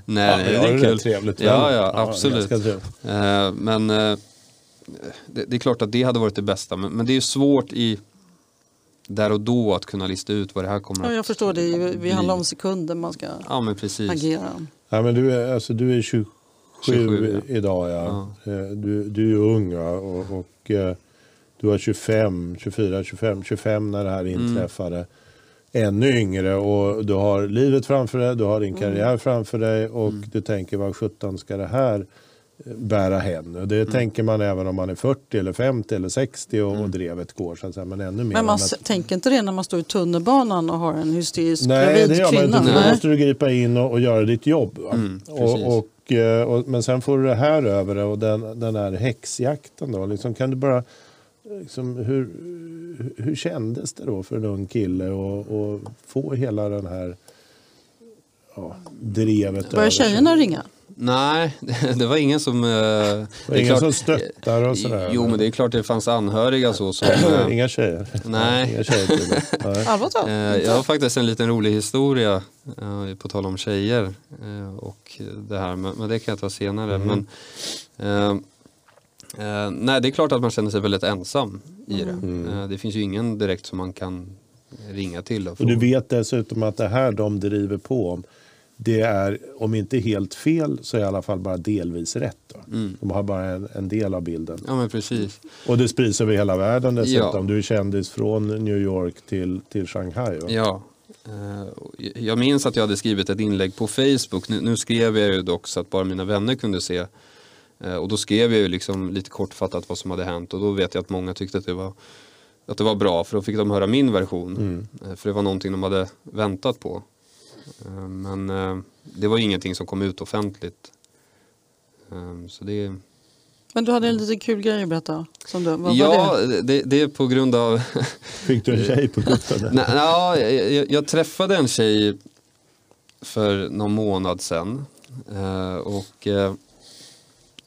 nej, ja, nej, det är kul. Trevligt, ja, ja, absolut. Ja, uh, men uh, det, det, är klart att det hade varit det bästa. Men, men det är ju svårt i där och då att kunna lista ut vad det här kommer ja, Jag förstår det, vi handlar om sekunder man ska ja, men precis. agera. Ja, men du, är, alltså, du är 27, 27 ja. idag. Ja. ja. Du, du är ung och, och du var 25, 24, 25, 25 när det här mm. inträffade. Mm. Ännu yngre och du har livet framför dig, du har din karriär mm. framför dig och mm. du tänker vad 17 ska det här bära hän. Och det mm. tänker man även om man är 40 eller 50 eller 60 och, mm. och drevet går. Så att säga, men ännu mer men man att... tänker inte det när man står i tunnelbanan och har en hysterisk Nej, det gör man inte. Då måste du gripa in och, och göra ditt jobb. Mm, och, och, och, men sen får du det här över det och den, den här häxjakten. Då. Liksom, kan du bara, liksom, hur, hur kändes det då för en ung kille att få hela den här ja, drevet Börjar tjejerna ringa? Nej, det var ingen som... Eh, det var ingen klart, som stöttar och sådär? Jo, men det är klart det fanns anhöriga så. Som, eh, Inga tjejer? Nej. Inga tjejer nej. jag har faktiskt en liten rolig historia, eh, på tal om tjejer och det här, men, det kan jag ta senare. Mm. Men, eh, nej, det är klart att man känner sig väldigt ensam i det. Mm. det finns ju ingen direkt som man kan ringa till. Och, och du vet dessutom att det här de driver på om det är, om inte helt fel, så är i alla fall bara delvis rätt. Mm. De har bara en, en, del av bilden. Ja, men precis. Och det sprids över hela världen dessutom. Ja. Du är kändis från New York till, till Shanghai. Va? Ja. Uh, jag minns att jag hade skrivit ett inlägg på Facebook. Nu skrev jag ju dock så att bara mina vänner kunde se. Uh, och då skrev jag ju liksom lite kortfattat vad som hade hänt. Och då vet jag att många tyckte att det var, att det var bra. För då fick de höra min version. Mm. Uh, för det var någonting de hade väntat på. Eh, men eh, det var ingenting som kom ut offentligt. Eh, så det... Men du hade en liten kul grej att berätta. Som du, vad ja, var det? Det, det är på grund av... Fick du en tjej på kuppen? Nej, ja, jag, jag, träffade en tjej för någon månad sedan. Och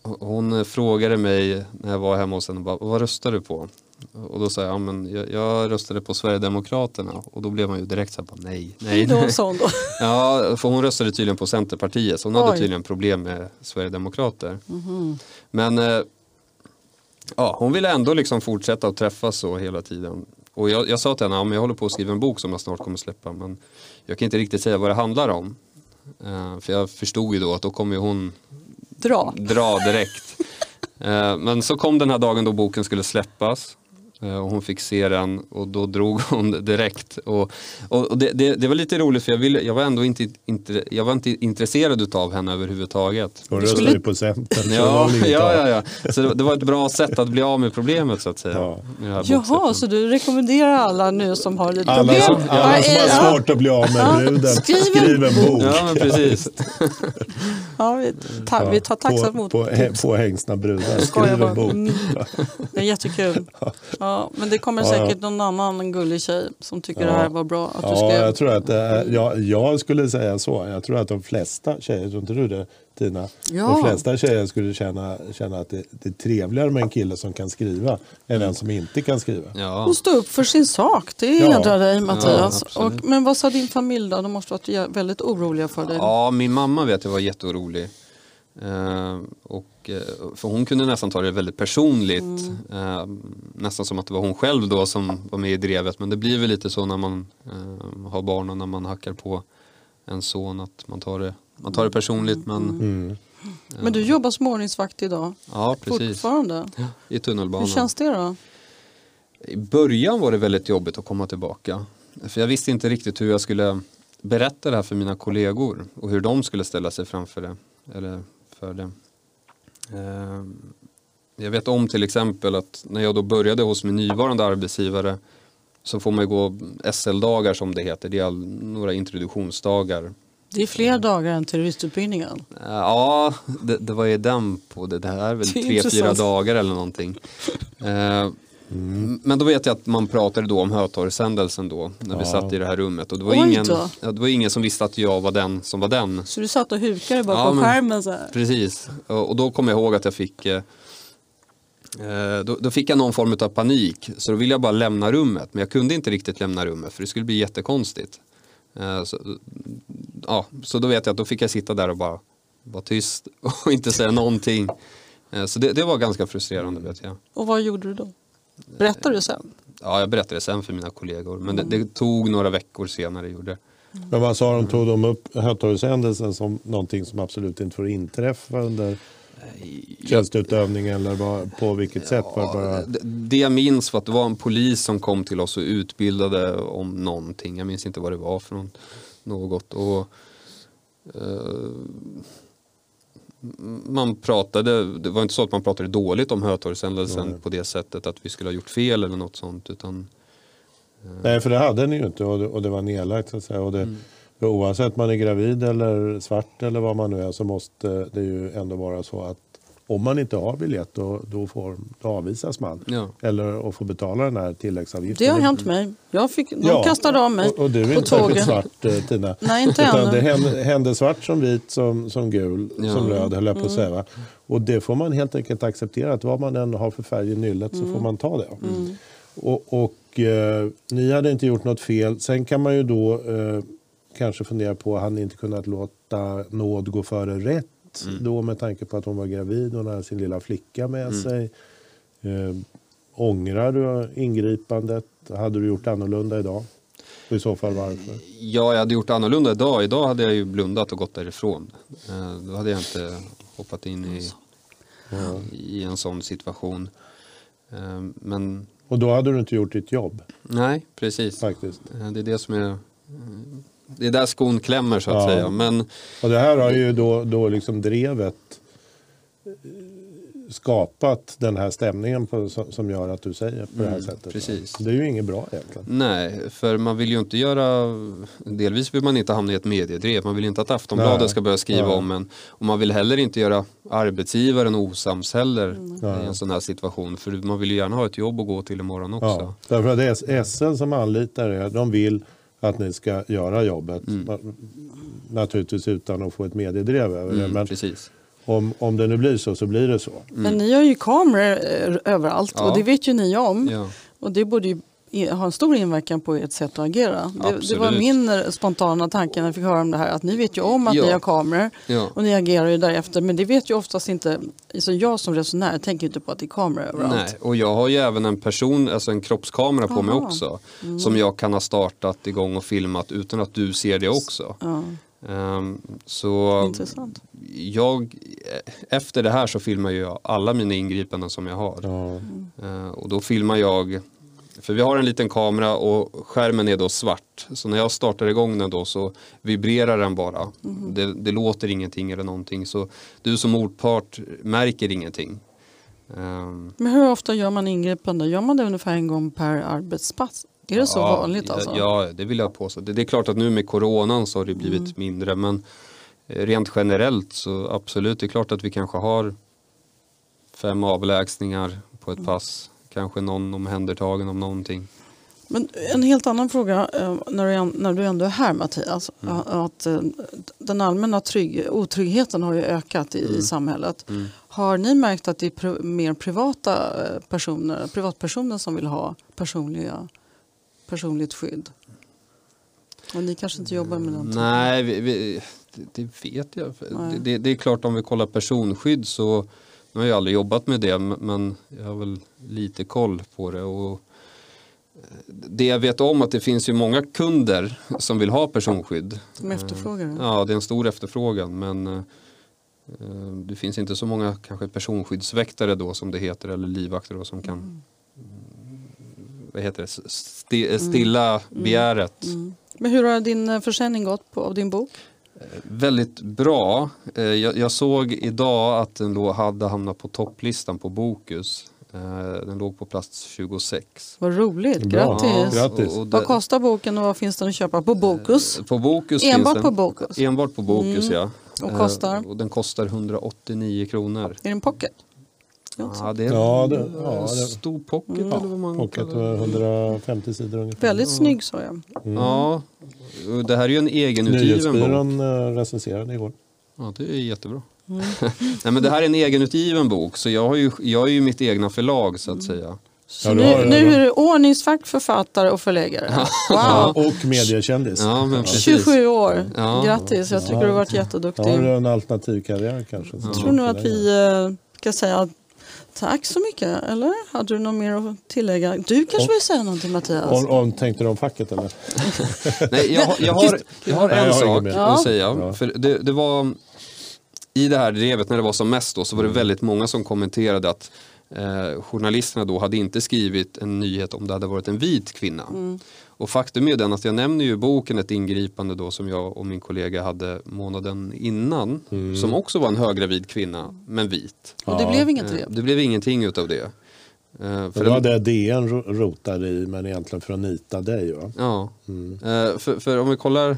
hon frågade mig när jag var hemma hos henne, vad röstar du på? Och då sa jag, ja, men jag, jag röstade på Sverigedemokraterna och då blev man ju direkt så här, nej, nej. Då, sa hon då. Ja, för hon röstade tydligen på Centerpartiet så hon Oj. hade tydligen problem med Sverigedemokrater. Mm. Men eh, ja, hon ville ändå liksom fortsätta att träffas så hela tiden. Och jag, jag sa till henne, ja, men jag håller på att skriva en bok som jag snart kommer släppa men jag kan inte riktigt säga vad det handlar om. Uh, för jag förstod ju då att då kommer hon dra, dra direkt. Eh, men så kom den här dagen då boken skulle släppas och hon fick se den och då drog hon direkt. Och, och det, det, det, var lite roligt för jag, ville, jag var ändå inte, inte, jag var inte intresserad av henne överhuvudtaget. Hon röstade ju på Centern. Ja, ja, ja, ja. Så det, det, var ett bra sätt att bli av med problemet så att säga. Ja. Jaha, så du rekommenderar alla nu som har lite alla problem? Som, alla som har svårt att bli av med bruden, skriv, skriv en bok. Ja, men precis. ja, vi, ta, vi tar tacksamt emot på, på, på hängsna brudar, skriv en bok. Det är jättekul. Ja. Ja, men det kommer säkert någon annan gullig tjej som tycker ja. det här var bra. Att ja, du skrev. jag tror att det, jag, jag skulle säga så. Jag tror att de flesta tjejer, tror inte du det Tina? Ja. De flesta tjejer skulle känna, känna att det, det är trevligare med en kille som kan skriva än en som inte kan skriva. Ja. Och stå upp för sin sak, det hedrar dig Mattias. Och, men vad sa din familj då? De måste varit väldigt oroliga för dig. Ja, min mamma vet jag var jätteorolig. Uh, och, uh, för hon kunde nästan ta det väldigt personligt. Mm. Uh, nästan som att det var hon själv då som var med i drevet. Men det blir väl lite så när man har barn och när man hackar på en son att man tar det, man tar det personligt. Men, mm. Men du jobbar som ordningsvakt idag? Ja, precis. Fortfarande? I tunnelbanan. Hur känns det då? I början var det väldigt jobbigt att komma tillbaka. För jag visste inte riktigt hur jag skulle berätta det här för mina kollegor och hur de skulle ställa sig framför det. Eller för det. Eh, Jag vet om till exempel att när jag då började hos min nuvarande arbetsgivare så får man gå SL-dagar som det heter. Det är några introduktionsdagar. Det är fler dagar än terroristutbildningen. Eh, Ja, det, det var ju den på det. Här är väl är tre, fyra dagar eller någonting. Eh, Men då vet jag att man pratade då om Hötorgshändelsen då när vi Ja. satt i det här rummet och det var, Oj ingen, då. ja, det var ingen som visste att jag var den som var den. Så du satt och hukade bakom Ja, men- skärmen så här. Precis, och och då kom jag ihåg att jag fick eh, eh, då, då fick jag någon form av panik så då ville jag bara lämna rummet men jag kunde inte riktigt lämna rummet för det skulle bli jättekonstigt. Eh, Så, ja, så då vet jag att då fick jag sitta där och bara vara tyst och inte säga någonting. Eh, Så det, det var ganska frustrerande vet jag. Och vad gjorde du då? Berättar du sen? Ja, jag berättade sen för mina kollegor men det, det tog några veckor senare gjorde det. Men vad sa de? Tog de upp Hötorgshändelsen som någonting som absolut inte får inträffa under tjänsteutövning eller vad, på vilket sätt? Var det bara... Det, det jag minns var att det var en polis som kom till oss och utbildade om någonting. Jag minns inte vad det var för något. något. Och, eh, man pratade, det var inte så att man pratade dåligt om Hötorgshändelsen på det sättet att vi skulle ha gjort fel eller något sånt. Utan, Nej, för det hade ni ju inte och det, och det var nedlagt. Så att säga. Och det, för Oavsett man är gravid eller svart eller vad man nu är så måste det ju ändå vara så att om man inte har biljett då, då, får, då avvisas man. ja. Eller att få betala den här tilläggsavgiften. Det har hänt mig. Jag fick, de Ja, kastade av mig Och, och du är på inte tåget. svart eh, Tina. Nej, inte Utan ännu. det hände, hände svart som vit som, som gul Ja. som röd höll jag Mm. på att säga. va? Och det får man helt enkelt acceptera. Att vad man än har för färg i nyllet så Mm. får man ta det. Och, och eh, ni hade inte gjort något fel. Sen kan man ju då eh, kanske fundera på, hade ni inte kunnat låta nåd gå före rätt? Då med tanke på att hon var gravid, hon hade sin lilla flicka med sig. Eh, ångrar du ingripandet? Hade du gjort annorlunda idag? Och i så fall varför? ja, jag hade gjort annorlunda idag. Idag hade jag ju blundat och gått därifrån. Eh, då hade jag inte hoppat in i, i en sån situation. Eh, men Och då hade du inte gjort ditt jobb nej, precis. faktiskt. Eh, Det är det som är det är där skon klämmer så att Ja. säga. Men Och det här har ju då, då liksom drevet eh, skapat den här stämningen på, som, gör att du säger på det här Mm, sättet. precis. Det är ju inget bra egentligen. nej, för man vill ju inte göra Delvis vill man inte hamna i ett mediedrev. Man vill inte att Aftonbladet Nej. ska börja skriva Nej. om en. Och man vill heller inte göra arbetsgivaren osams heller Nej. i en sån här situation. För man vill ju gärna ha ett jobb att gå till imorgon också. Ja, därför att det är SL som anlitar er. De vill att ni ska göra jobbet. Ma- Naturligtvis utan att få ett mediedrev över det. Mm, Men precis. om, om det nu blir så så blir det så. Men ni har ju kameror eh, överallt Ja. och det vet ju ni om. Ja. Och det borde ju i- ha en stor inverkan på ert sätt att agera. Det, det var min eh, spontana tanke när jag fick höra om det här. Att ni vet ju om att Ja. ni har kameror Ja. och ni agerar ju därefter. Men det vet ju oftast inte, alltså jag som resenär tänker inte på att det är kameror överallt. Nej, och jag har ju även en person, alltså en kroppskamera på mig Aha. också. Som jag kan ha startat igång och filmat utan att du ser det också. Ja, Ehm, så intressant. jag, efter det här så filmar jag alla mina ingripanden som jag har. Ja. Ehm, och då filmar jag, för vi har en liten kamera och skärmen är då svart. Så när jag startar igång den då så vibrerar den bara. Det, det låter ingenting eller någonting. Så du som motpart märker ingenting. Ehm, Men hur ofta gör man ingripande? Gör man det ungefär en gång per arbetspass? Är det så Ja, vanligt alltså? Ja, det vill jag påstå. Det, det är klart att nu med coronan så har det blivit Mm. mindre men eh, rent generellt så absolut, det är klart att vi kanske har fem avlägsningar på ett Mm. pass. Kanske någon omhändertagen om någonting. Men en helt annan fråga eh, när du, ändå är här Mattias. Mm. Att, eh, den allmänna trygg, otryggheten har ju ökat i, Mm. samhället. Har ni märkt att det är mer privata eh, personer, privatpersoner som vill ha personliga, personligt skydd? Och ni kanske inte jobbar med den? Nej, vi, vi, det, det vet jag. Det, det, det är klart om vi kollar personskydd så nu har jag aldrig jobbat med det men- jag har väl lite koll på det. Och eh, det jag vet om att det finns ju många kunder som vill ha personskydd. De efterfrågar det? Ja, det är en stor efterfrågan men eh, Eh, Det finns inte så många kanske personskyddsväktare då som det heter eller livvakter då, som kan mm, vad heter det, sti, stilla begäret. Mm. Men hur har din eh, försäljning gått på, av din bok? Väldigt bra. Eh, Jag, jag såg idag att den då hade hamnat på topplistan på Bokus. Eh, Den låg på plats 26. Vad roligt, grattis! Ja, Grattis. Och- och Vad det- kostar boken och vad finns den att köpa på Bokus? På Bokus Enbart finns på den, Bokus? Enbart på Bokus Mm. ja. Och Eh, kostar? Och den kostar 189 kronor. Är det en pocket? Ja, det är Ja, det- en ja, det- stor pocket Mm. eller vad man Pocket kallar det. 150 sidor ungefär. Väldigt snygg sa jag. Ja, och det här är ju en egenutgiven bok. Nyhetsbyrån eh, recenserade igår. Ja, det är jättebra. Mm. Nej, men det här är en egenutgiven bok så jag, har ju, jag är ju mitt egna förlag så att säga. Så Ja, nu, har- nu är du ordningsvakt, författare och förläggare. Wow! Och mediekändis. Ja, men precis. 27 år. Ja. Grattis, jag tycker Ja. du har varit Har jätteduktig. du en alternativ karriär kanske? Jag tror nog att vi eh, ska säga tack så mycket. Eller hade du något mer att tillägga? Du kanske vill säga någonting Mattias? Om, om, tänkte du om facket eller? Nej, jag, har- jag, har, jag har Nej, jag en har sak. Ja. att säga. Ja. För det, det var, I det här drevet när det var som mest då, så var Mm. det väldigt många som kommenterade att eh, journalisterna då hade inte skrivit en nyhet om det hade varit en vit kvinna. Mm. Och faktum är den att jag nämner ju i boken ett ingripande då som jag och min kollega hade månaden innan. Mm. Som också var en höggravid kvinna, men vit. Och det Ja. blev inget Eh, drev. Det blev ingenting utav det. Eh, För det var det DN ro- rotade i, men egentligen för att nita dig va? Ja, Mm. Eh, för, för om vi kollar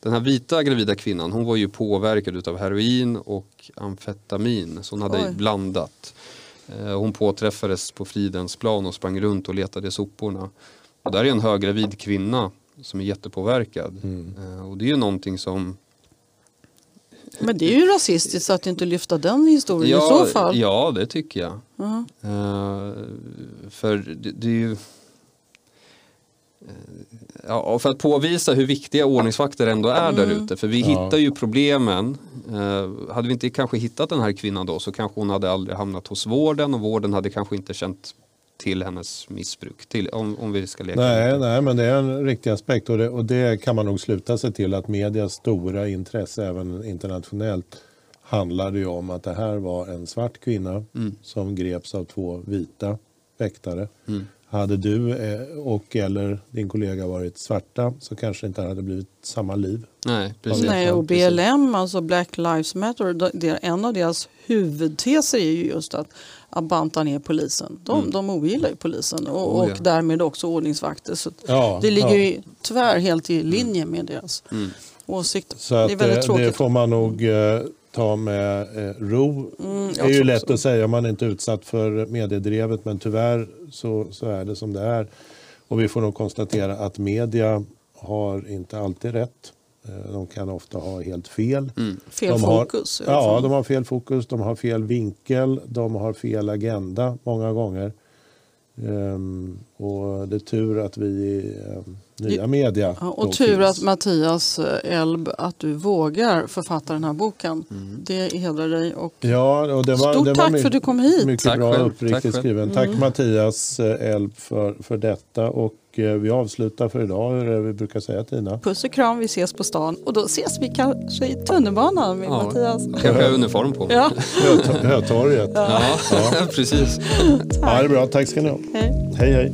den här vita gravida kvinnan, hon var ju påverkad utav heroin och amfetamin, så hon hade Oj. blandat. Hon påträffades på Fridhemsplan och sprang runt och letade i soporna. Och där är en höggravid kvinna som är jättepåverkad. Mm. Eh, Och det är ju någonting som... Men det är ju rasistiskt att inte lyfta den historien i så fall. ja, det tycker jag. Ja. Eh, för det, det är ju... eh, Ja, och för att påvisa hur viktiga ordningsvakter ändå är där ute. För vi Ja. hittar ju problemen. Eh, hade vi inte kanske hittat den här kvinnan då så kanske hon hade aldrig hamnat hos vården och vården hade kanske inte känt till hennes missbruk. Till, om, om vi ska leka Nej, nej, men det är en riktig aspekt och det, och det kan man nog sluta sig till att medias stora intresse även internationellt handlade ju om att det här var en svart kvinna Mm. som greps av två vita väktare. Mm. Hade du eh, och eller din kollega varit svarta så kanske det inte hade blivit samma liv. Nej, precis. Nej, och. BLM, alltså Black Lives Matter, en av deras huvudteser är ju just att, att banta ner polisen. De, Mm. de ogillar ju polisen och, Oh, ja. och därmed också ordningsvakter. Så Ja, det ligger ja. ju tyvärr helt i linje med deras Mm. åsikter. Så det är att, väldigt det, det tråkigt. får man nog eh, ta med eh, ro. Mm, Det är ju lätt också. att säga om man inte är utsatt för mediedrevet men tyvärr så, så är det som det är. Och vi får nog konstatera att media har inte alltid rätt. Eh, De kan ofta ha helt fel. Mm. Fel de har- fokus. Ja, de har fel fokus, de har fel vinkel, de har fel agenda många gånger. Ehm, och det är tur att vi i ehm, nya media Ja, och tur finns. att Mattias eh, Elb, att du vågar författa den här boken. Mm. Det hedrar dig. Och Ja, och det var, Stort det var tack för att du kom hit. Mycket Tack bra själv, uppriktigt tack själv. skriven. Tack Mattias eh, Elb för, för detta. Och eh, vi avslutar för idag. Hur är det vi brukar säga Tina? puss och kram, vi ses på stan. Och då ses vi kanske i tunnelbanan med Ja. Mattias. Kanske har uniform på. Ja, Höt- Hötorget. Ja, precis. Ja, det är bra. Tack ska ni ha. hej. Hej hej.